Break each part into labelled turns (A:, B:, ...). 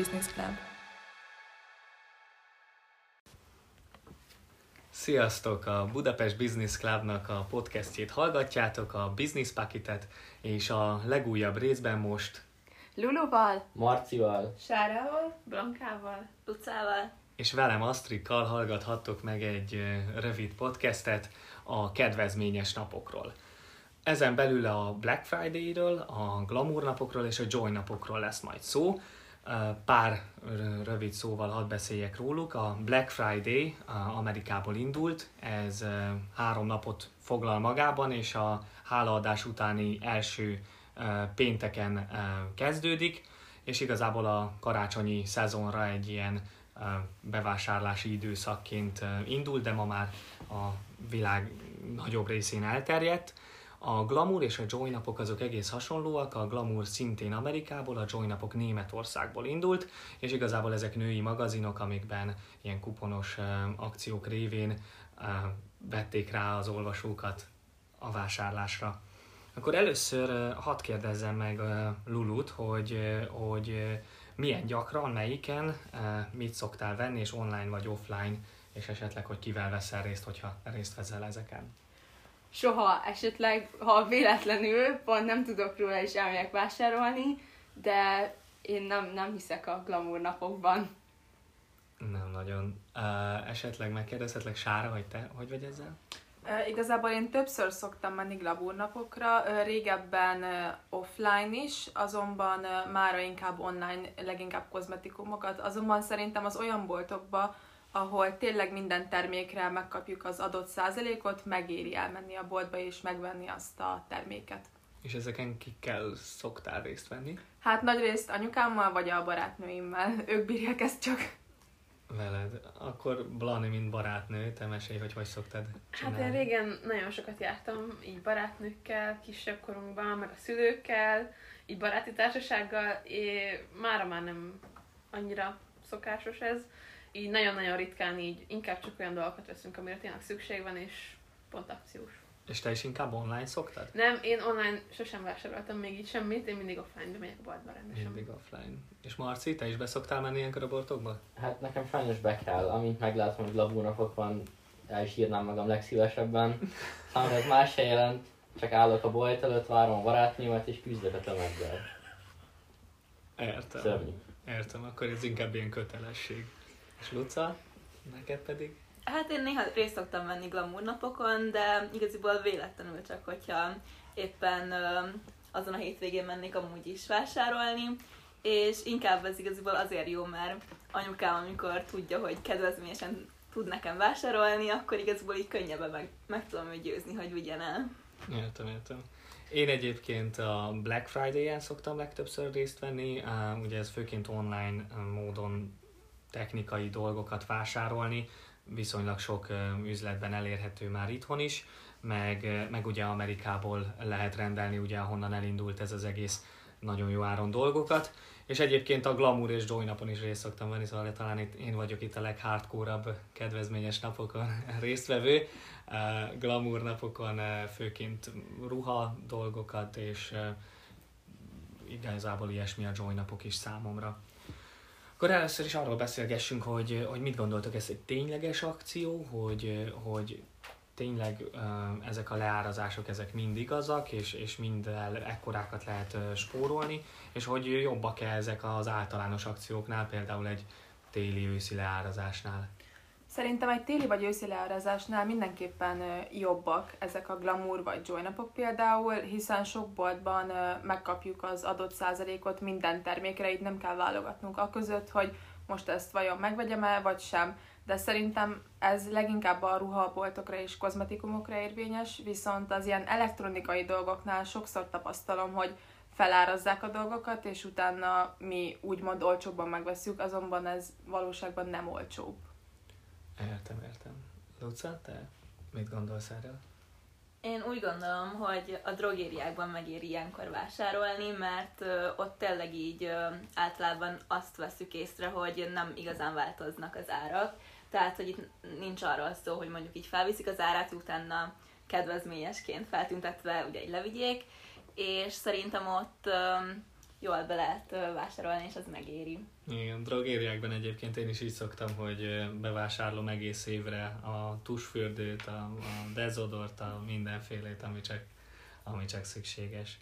A: Business Club.
B: Sziasztok! A Budapest Business Clubnak a podcastjét hallgatjátok, a Business Paketet, és a legújabb részben most,
A: Luluval,
C: Marcival,
D: Sárával, Blankával, Lucával.
B: és velem Asztrikkal hallgathattok meg egy rövid podcastet a kedvezményes napokról. Ezen belül a Black Friday-ről, a Glamour napokról és a Joy napokról lesz majd szó. Pár rövid szóval hadd beszéljek róluk. A Black Friday Amerikából indult, ez három napot foglal magában, és a hálaadás utáni első pénteken kezdődik, és igazából a karácsonyi szezonra egy ilyen bevásárlási időszakként indul, de ma már a világ nagyobb részén elterjedt. A Glamour és a Joy napok azok egész hasonlóak, a Glamour szintén Amerikából, a Joy napok Németországból indult, és igazából ezek női magazinok, amikben ilyen kuponos akciók révén vették rá az olvasókat a vásárlásra. Akkor először hadd kérdezzem meg Lulut, hogy, hogy milyen gyakran, melyiken, mit szoktál venni, és online vagy offline, és esetleg, hogy kivel veszel részt, hogyha részt veszel ezeken.
D: Soha esetleg, ha véletlenül, pont nem tudok róla is elmegyek vásárolni, de én nem, nem hiszek a glamour napokban.
B: Nem nagyon. Uh, esetleg megkérdezhetlek, Sára, hogy te hogy vagy ezzel?
A: Uh, igazából én többször szoktam menni glabúrnapokra, uh, régebben uh, offline is, azonban uh, mára inkább online, leginkább kozmetikumokat, azonban szerintem az olyan boltokba, ahol tényleg minden termékre megkapjuk az adott százalékot, megéri elmenni a boltba és megvenni azt a terméket.
B: És ezeken kikkel szoktál részt venni?
A: Hát nagyrészt anyukámmal vagy a barátnőimmel, ők bírják ezt csak.
B: Veled. Akkor Blani, mint barátnő, te mesélj, hogy hogy szoktad
E: Hát
B: csinálni.
E: én régen nagyon sokat jártam, így barátnőkkel, kisebb korunkban, meg a szülőkkel, így baráti társasággal, és mára már nem annyira szokásos ez. Így nagyon-nagyon ritkán így inkább csak olyan dolgokat veszünk, amire tényleg szükség van, és pont akciós.
B: És te is inkább online szoktad?
E: Nem, én online sosem vásároltam még így semmit, én mindig offline-be megyek a boltba rendesen.
B: Mindig offline. És Marci, te is beszoktál menni ilyenkor a boltokba?
C: hát nekem sajnos be kell, amint meglátom, hogy labúnapok van, el is írnám magam legszívesebben. Számomra ez más se jelent, csak állok a bolt előtt, várom a barátnőmet és küzdök a tömeggel.
B: Értem.
C: Szörnyű.
B: Értem, akkor ez inkább ilyen kötelesség. És Luca, neked pedig?
D: Hát én néha részt szoktam venni glamour napokon, de igaziból véletlenül csak, hogyha éppen azon a hétvégén mennék amúgy is vásárolni, és inkább ez igaziból azért jó, mert anyukám, amikor tudja, hogy kedvezményesen tud nekem vásárolni, akkor igaziból így könnyebben meg, meg tudom őt győzni, hogy vigyen el.
B: Értem, értem. Én egyébként a Black Friday-en szoktam legtöbbször részt venni, ugye ez főként online módon technikai dolgokat vásárolni, viszonylag sok üzletben elérhető már itthon is, meg, meg ugye Amerikából lehet rendelni, ugye ahonnan elindult ez az egész nagyon jó áron dolgokat, és egyébként a Glamour és Joy napon is részt szoktam venni, szóval talán itt én vagyok itt a leghardcore kedvezményes napokon résztvevő. Glamour napokon főként ruha dolgokat, és igazából ilyesmi a Joy napok is számomra. Akkor először is arról beszélgessünk, hogy, hogy mit gondoltok, ez egy tényleges akció, hogy, hogy tényleg ezek a leárazások, ezek mind igazak, és, és mind el, ekkorákat lehet spórolni, és hogy jobbak-e ezek az általános akcióknál, például egy téli-őszi leárazásnál.
A: Szerintem egy téli vagy őszi leárazásnál mindenképpen jobbak ezek a glamour vagy joy napok például, hiszen sok boltban megkapjuk az adott százalékot minden termékre, így nem kell válogatnunk a között, hogy most ezt vajon megvegyem-e, vagy sem. De szerintem ez leginkább a ruhaboltokra és kozmetikumokra érvényes, viszont az ilyen elektronikai dolgoknál sokszor tapasztalom, hogy felárazzák a dolgokat, és utána mi úgymond olcsóbban megveszünk, azonban ez valóságban nem olcsóbb.
B: Értem, értem. Luca, te mit gondolsz erről?
D: Én úgy gondolom, hogy a drogériákban megéri ilyenkor vásárolni, mert ott tényleg így általában azt veszük észre, hogy nem igazán változnak az árak. Tehát, hogy itt nincs arról szó, hogy mondjuk így felviszik az árát, utána kedvezményesként feltüntetve ugye így levigyék, és szerintem ott jól be lehet vásárolni, és az megéri.
B: Igen, drogériákban egyébként én is így szoktam, hogy ö, bevásárolom egész évre a tusfürdőt, a, a dezodort, a mindenfélét, ami csak, ami csak szükséges.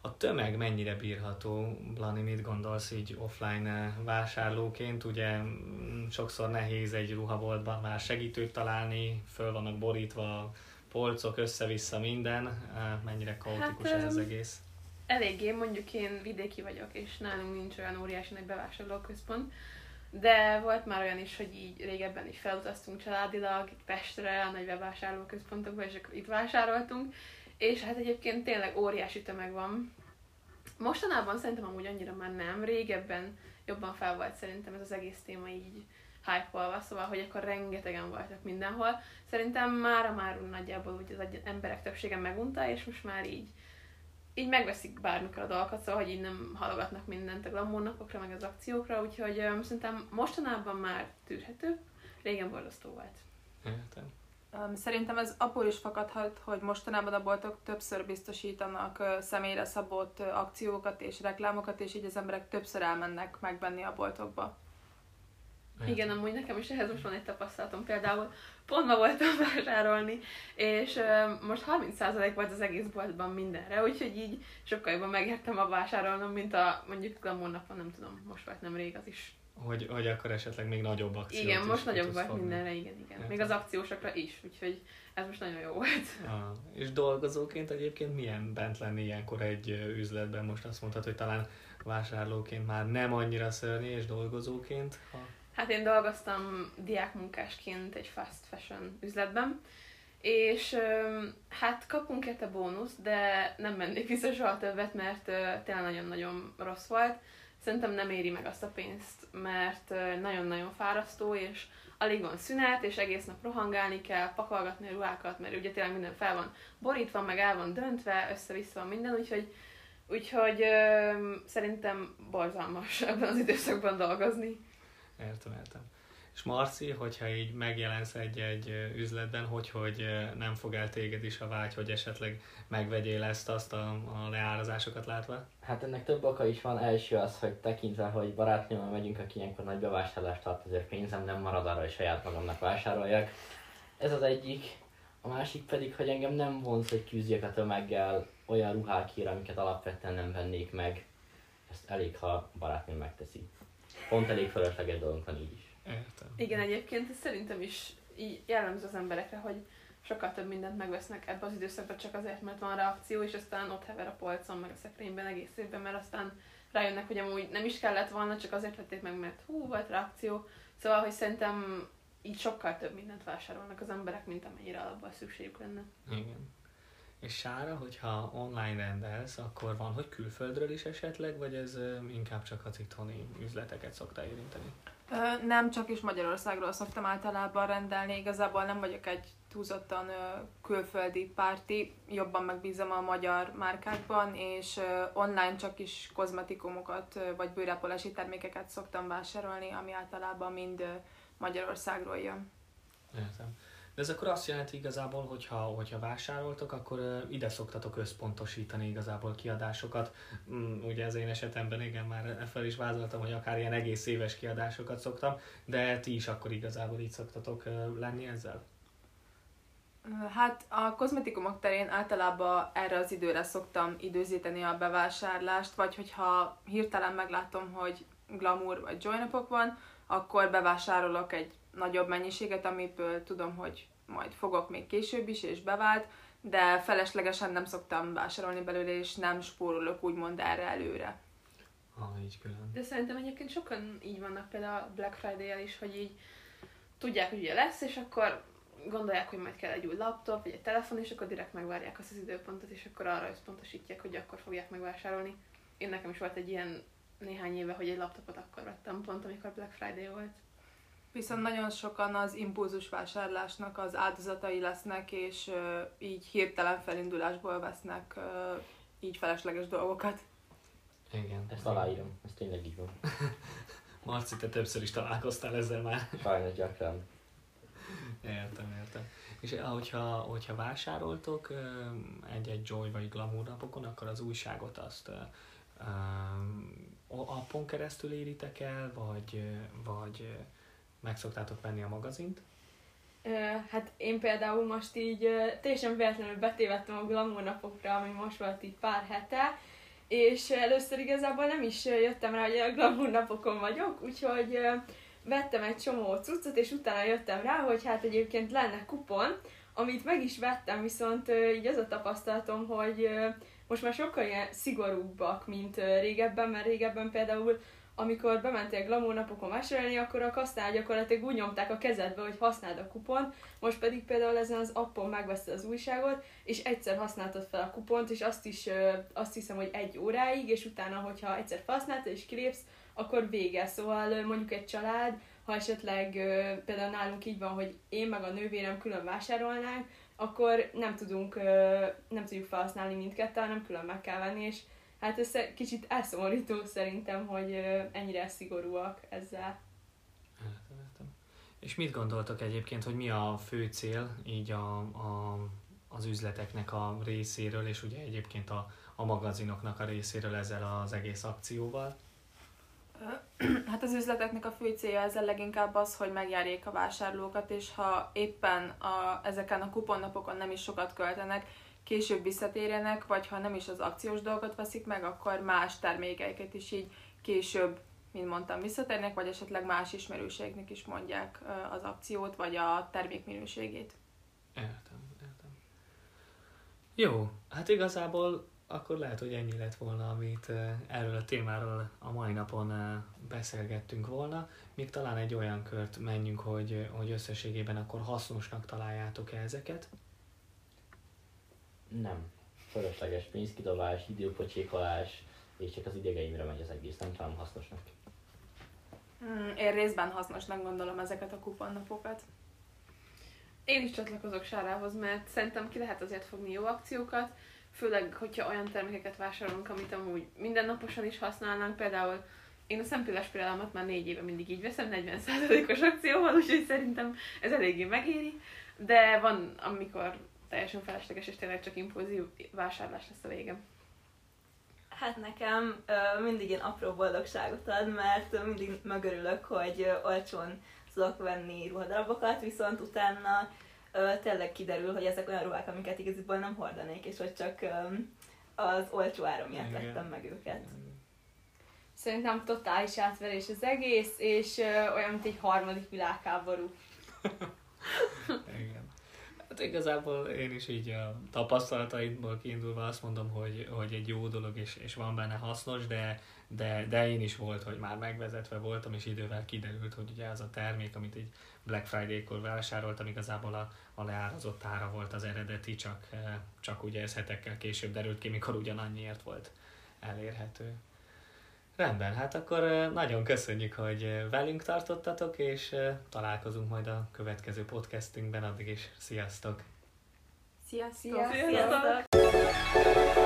B: A tömeg mennyire bírható? Blani, mit gondolsz így offline vásárlóként? Ugye mm, sokszor nehéz egy ruhaboltban már segítőt találni, föl vannak borítva polcok, össze-vissza minden. Mennyire kaotikus
E: Hát,
B: ez az egész?
E: Eléggé, mondjuk én vidéki vagyok, és nálunk nincs olyan óriási nagy bevásárlóközpont, de volt már olyan is, hogy így régebben is felutaztunk családilag Pestre, a nagy bevásárlóközpontokba, és akkor itt vásároltunk, és hát egyébként tényleg óriási tömeg van. Mostanában szerintem amúgy annyira már nem, régebben jobban fel volt szerintem ez az egész téma így hype szóval, hogy akkor rengetegen voltak mindenhol. Szerintem mára már nagyjából úgy az emberek többsége megunta, és most már így így megveszik bármikor a dolgokat, szóval, hogy így nem halogatnak mindent a glamour napokra, meg az akciókra, úgyhogy um, szerintem mostanában már tűrhető, régen borzasztó volt.
B: Értem.
A: Um, Szerintem ez abból is fakadhat, hogy mostanában a boltok többször biztosítanak ö, személyre szabott ö, akciókat és reklámokat, és így az emberek többször elmennek megvenni a boltokba.
B: Értem.
E: Igen, amúgy nekem is ehhez most van egy tapasztalatom. Például pont ma voltam vásárolni, és uh, most 30% volt az egész boltban mindenre, úgyhogy így sokkal jobban megértem a vásárolnom, mint a mondjuk glamour napon, nem tudom, most volt nem rég az is.
B: Hogy, hogy akkor esetleg még nagyobb akciót
E: igen, most nagyobb volt
B: fogni.
E: mindenre, igen, igen. Még az akciósokra is, úgyhogy ez most nagyon jó volt.
B: Ah, és dolgozóként egyébként milyen bent lenni ilyenkor egy üzletben? Most azt mondtad, hogy talán vásárlóként már nem annyira szörnyű, és dolgozóként? Ha...
E: Hát én dolgoztam diákmunkásként egy fast fashion üzletben, és hát kapunk érte bónusz, de nem mennék vissza soha többet, mert tényleg nagyon-nagyon rossz volt. Szerintem nem éri meg azt a pénzt, mert nagyon-nagyon fárasztó, és alig van szünet, és egész nap rohangálni kell, pakolgatni a ruhákat, mert ugye tényleg minden fel van borítva, meg el van döntve, össze-vissza van minden, úgyhogy Úgyhogy ö, szerintem borzalmas ebben az időszakban dolgozni.
B: Értem, értem. És Marci, hogyha így megjelensz egy-egy üzletben, hogy, hogy nem fog el téged is a vágy, hogy esetleg megvegyél ezt, azt a, a leárazásokat látva?
C: Hát ennek több oka is van. Első az, hogy tekintve, hogy barátnőmmel megyünk, aki ilyenkor nagy bevásárlást tart, azért pénzem nem marad arra, hogy saját magamnak vásároljak. Ez az egyik. A másik pedig, hogy engem nem vonz, hogy küzdjek a tömeggel olyan ruhákért, amiket alapvetően nem vennék meg. Ezt elég, ha barátnőm megteszi. Pont elég fölösleges dolgunk van így is.
B: Értem.
E: Igen, egyébként szerintem is így jellemző az emberekre, hogy sokkal több mindent megvesznek ebbe az időszakban csak azért, mert van reakció, és aztán ott hever a polcon, meg a szekrényben egész évben, mert aztán rájönnek, hogy amúgy nem is kellett volna, csak azért vették meg, mert hú, volt reakció. Szóval, hogy szerintem így sokkal több mindent vásárolnak az emberek, mint amennyire alapból szükségük lenne.
B: Igen. És Sára, hogyha online rendelsz, akkor van, hogy külföldről is esetleg, vagy ez inkább csak az itthoni üzleteket szokta érinteni?
A: Ö, Nem, csak is Magyarországról szoktam általában rendelni, igazából nem vagyok egy túlzottan ö, külföldi párti, jobban megbízom a magyar márkákban, és ö, online csak is kozmetikumokat ö, vagy bőrápolási termékeket szoktam vásárolni, ami általában mind ö, Magyarországról jön.
B: Értem. De ez akkor azt jelenti igazából, hogyha, hogyha vásároltok, akkor ide szoktatok összpontosítani igazából kiadásokat. Mm, ugye az én esetemben igen, már fel is vázoltam, hogy akár ilyen egész éves kiadásokat szoktam, de ti is akkor igazából így szoktatok lenni ezzel?
A: Hát a kozmetikumok terén általában erre az időre szoktam időzíteni a bevásárlást, vagy hogyha hirtelen meglátom, hogy glamour vagy joy napok van, akkor bevásárolok egy nagyobb mennyiséget, amiből tudom, hogy majd fogok még később is, és bevált, de feleslegesen nem szoktam vásárolni belőle, és nem spórolok úgymond erre előre.
B: Ah, így külön.
E: De szerintem egyébként sokan így vannak például a Black Friday-el is, hogy így tudják, hogy ugye lesz, és akkor gondolják, hogy majd kell egy új laptop, vagy egy telefon, és akkor direkt megvárják azt az időpontot, és akkor arra összpontosítják, hogy akkor fogják megvásárolni. Én nekem is volt egy ilyen néhány éve, hogy egy laptopot akkor vettem pont, amikor Black Friday volt.
A: Viszont nagyon sokan az impulzus vásárlásnak az áldozatai lesznek, és így hirtelen felindulásból vesznek így felesleges dolgokat.
B: Igen.
C: Ezt aláírom, ez tényleg így van.
B: Marci, te többször is találkoztál ezzel már.
C: Sajnos gyakran.
B: Értem, értem. És eh, hogyha, hogyha vásároltok ö, egy-egy Joy vagy Glamour napokon, akkor az újságot azt ö, appon keresztül éritek el, vagy, vagy meg szoktátok venni a magazint?
F: Hát én például most így teljesen véletlenül betévettem a glamour napokra, ami most volt így pár hete, és először igazából nem is jöttem rá, hogy a glamour napokon vagyok, úgyhogy vettem egy csomó cuccot, és utána jöttem rá, hogy hát egyébként lenne kupon, amit meg is vettem, viszont így az a tapasztalatom, hogy most már sokkal ilyen szigorúbbak, mint régebben, mert régebben például amikor bementél glamour napokon vásárolni, akkor a kasznál gyakorlatilag úgy nyomták a kezedbe, hogy használd a kupon, most pedig például ezen az appon megveszed az újságot, és egyszer használtad fel a kupont, és azt is azt hiszem, hogy egy óráig, és utána, hogyha egyszer felhasználtad és kilépsz, akkor vége. Szóval mondjuk egy család, ha esetleg például nálunk így van, hogy én meg a nővérem külön vásárolnánk, akkor nem tudunk, nem tudjuk felhasználni mindketten, hanem külön meg kell venni, és hát ez kicsit elszomorító szerintem, hogy ennyire szigorúak ezzel.
B: És mit gondoltok egyébként, hogy mi a fő cél így a, a, az üzleteknek a részéről, és ugye egyébként a, a magazinoknak a részéről ezzel az egész akcióval?
A: Hát az üzleteknek a fő célja ezzel leginkább az, hogy megjárjék a vásárlókat, és ha éppen a, ezeken a kuponnapokon nem is sokat költenek, később visszatérjenek, vagy ha nem is az akciós dolgot veszik meg, akkor más termékeiket is így később, mint mondtam, visszatérnek, vagy esetleg más ismerőségnek is mondják az akciót, vagy a termék minőségét.
B: Értem, értem. Jó, hát igazából akkor lehet, hogy ennyi lett volna, amit erről a témáról a mai napon beszélgettünk volna. Még talán egy olyan kört menjünk, hogy, hogy összességében akkor hasznosnak találjátok-e ezeket?
C: Nem. Fölösleges pénzkidobás, időpocsékolás, és csak az idegeimre megy az egész, nem talán hasznosnak.
A: Hmm, én részben hasznosnak gondolom ezeket a kuponnapokat.
F: Én is csatlakozok Sárához, mert szerintem ki lehet azért fogni jó akciókat, főleg, hogyha olyan termékeket vásárolunk, amit amúgy mindennaposan is használnánk, például én a szempilles példámat már négy éve mindig így veszem, 40%-os akcióval, úgyhogy szerintem ez eléggé megéri, de van, amikor teljesen felesleges, és tényleg csak impulzív vásárlás lesz a végem.
D: Hát nekem mindig ilyen apró boldogságot ad, mert mindig megörülök, hogy olcsón tudok venni ruhadarabokat, viszont utána uh, tényleg kiderül, hogy ezek olyan ruhák, amiket igaziból nem hordanék, és hogy csak az olcsó ára miatt vettem meg őket.
F: Szerintem totális átverés az egész, és olyan, mint egy harmadik világháború.
B: Igen. Hát igazából én is így a tapasztalataimból kiindulva azt mondom, hogy, hogy egy jó dolog, és, és van benne hasznos, de, de, de én is volt, hogy már megvezetve voltam, és idővel kiderült, hogy ugye az a termék, amit egy Black Friday-kor vásároltam, igazából a, a leárazott ára volt az eredeti, csak, eh, csak ugye ez hetekkel később derült ki, mikor ugyanannyiért volt elérhető. Rendben, hát akkor nagyon köszönjük, hogy velünk tartottatok, és találkozunk majd a következő podcastünkben, addig is sziasztok!
A: Sziasztok!
D: Sziasztok! sziasztok.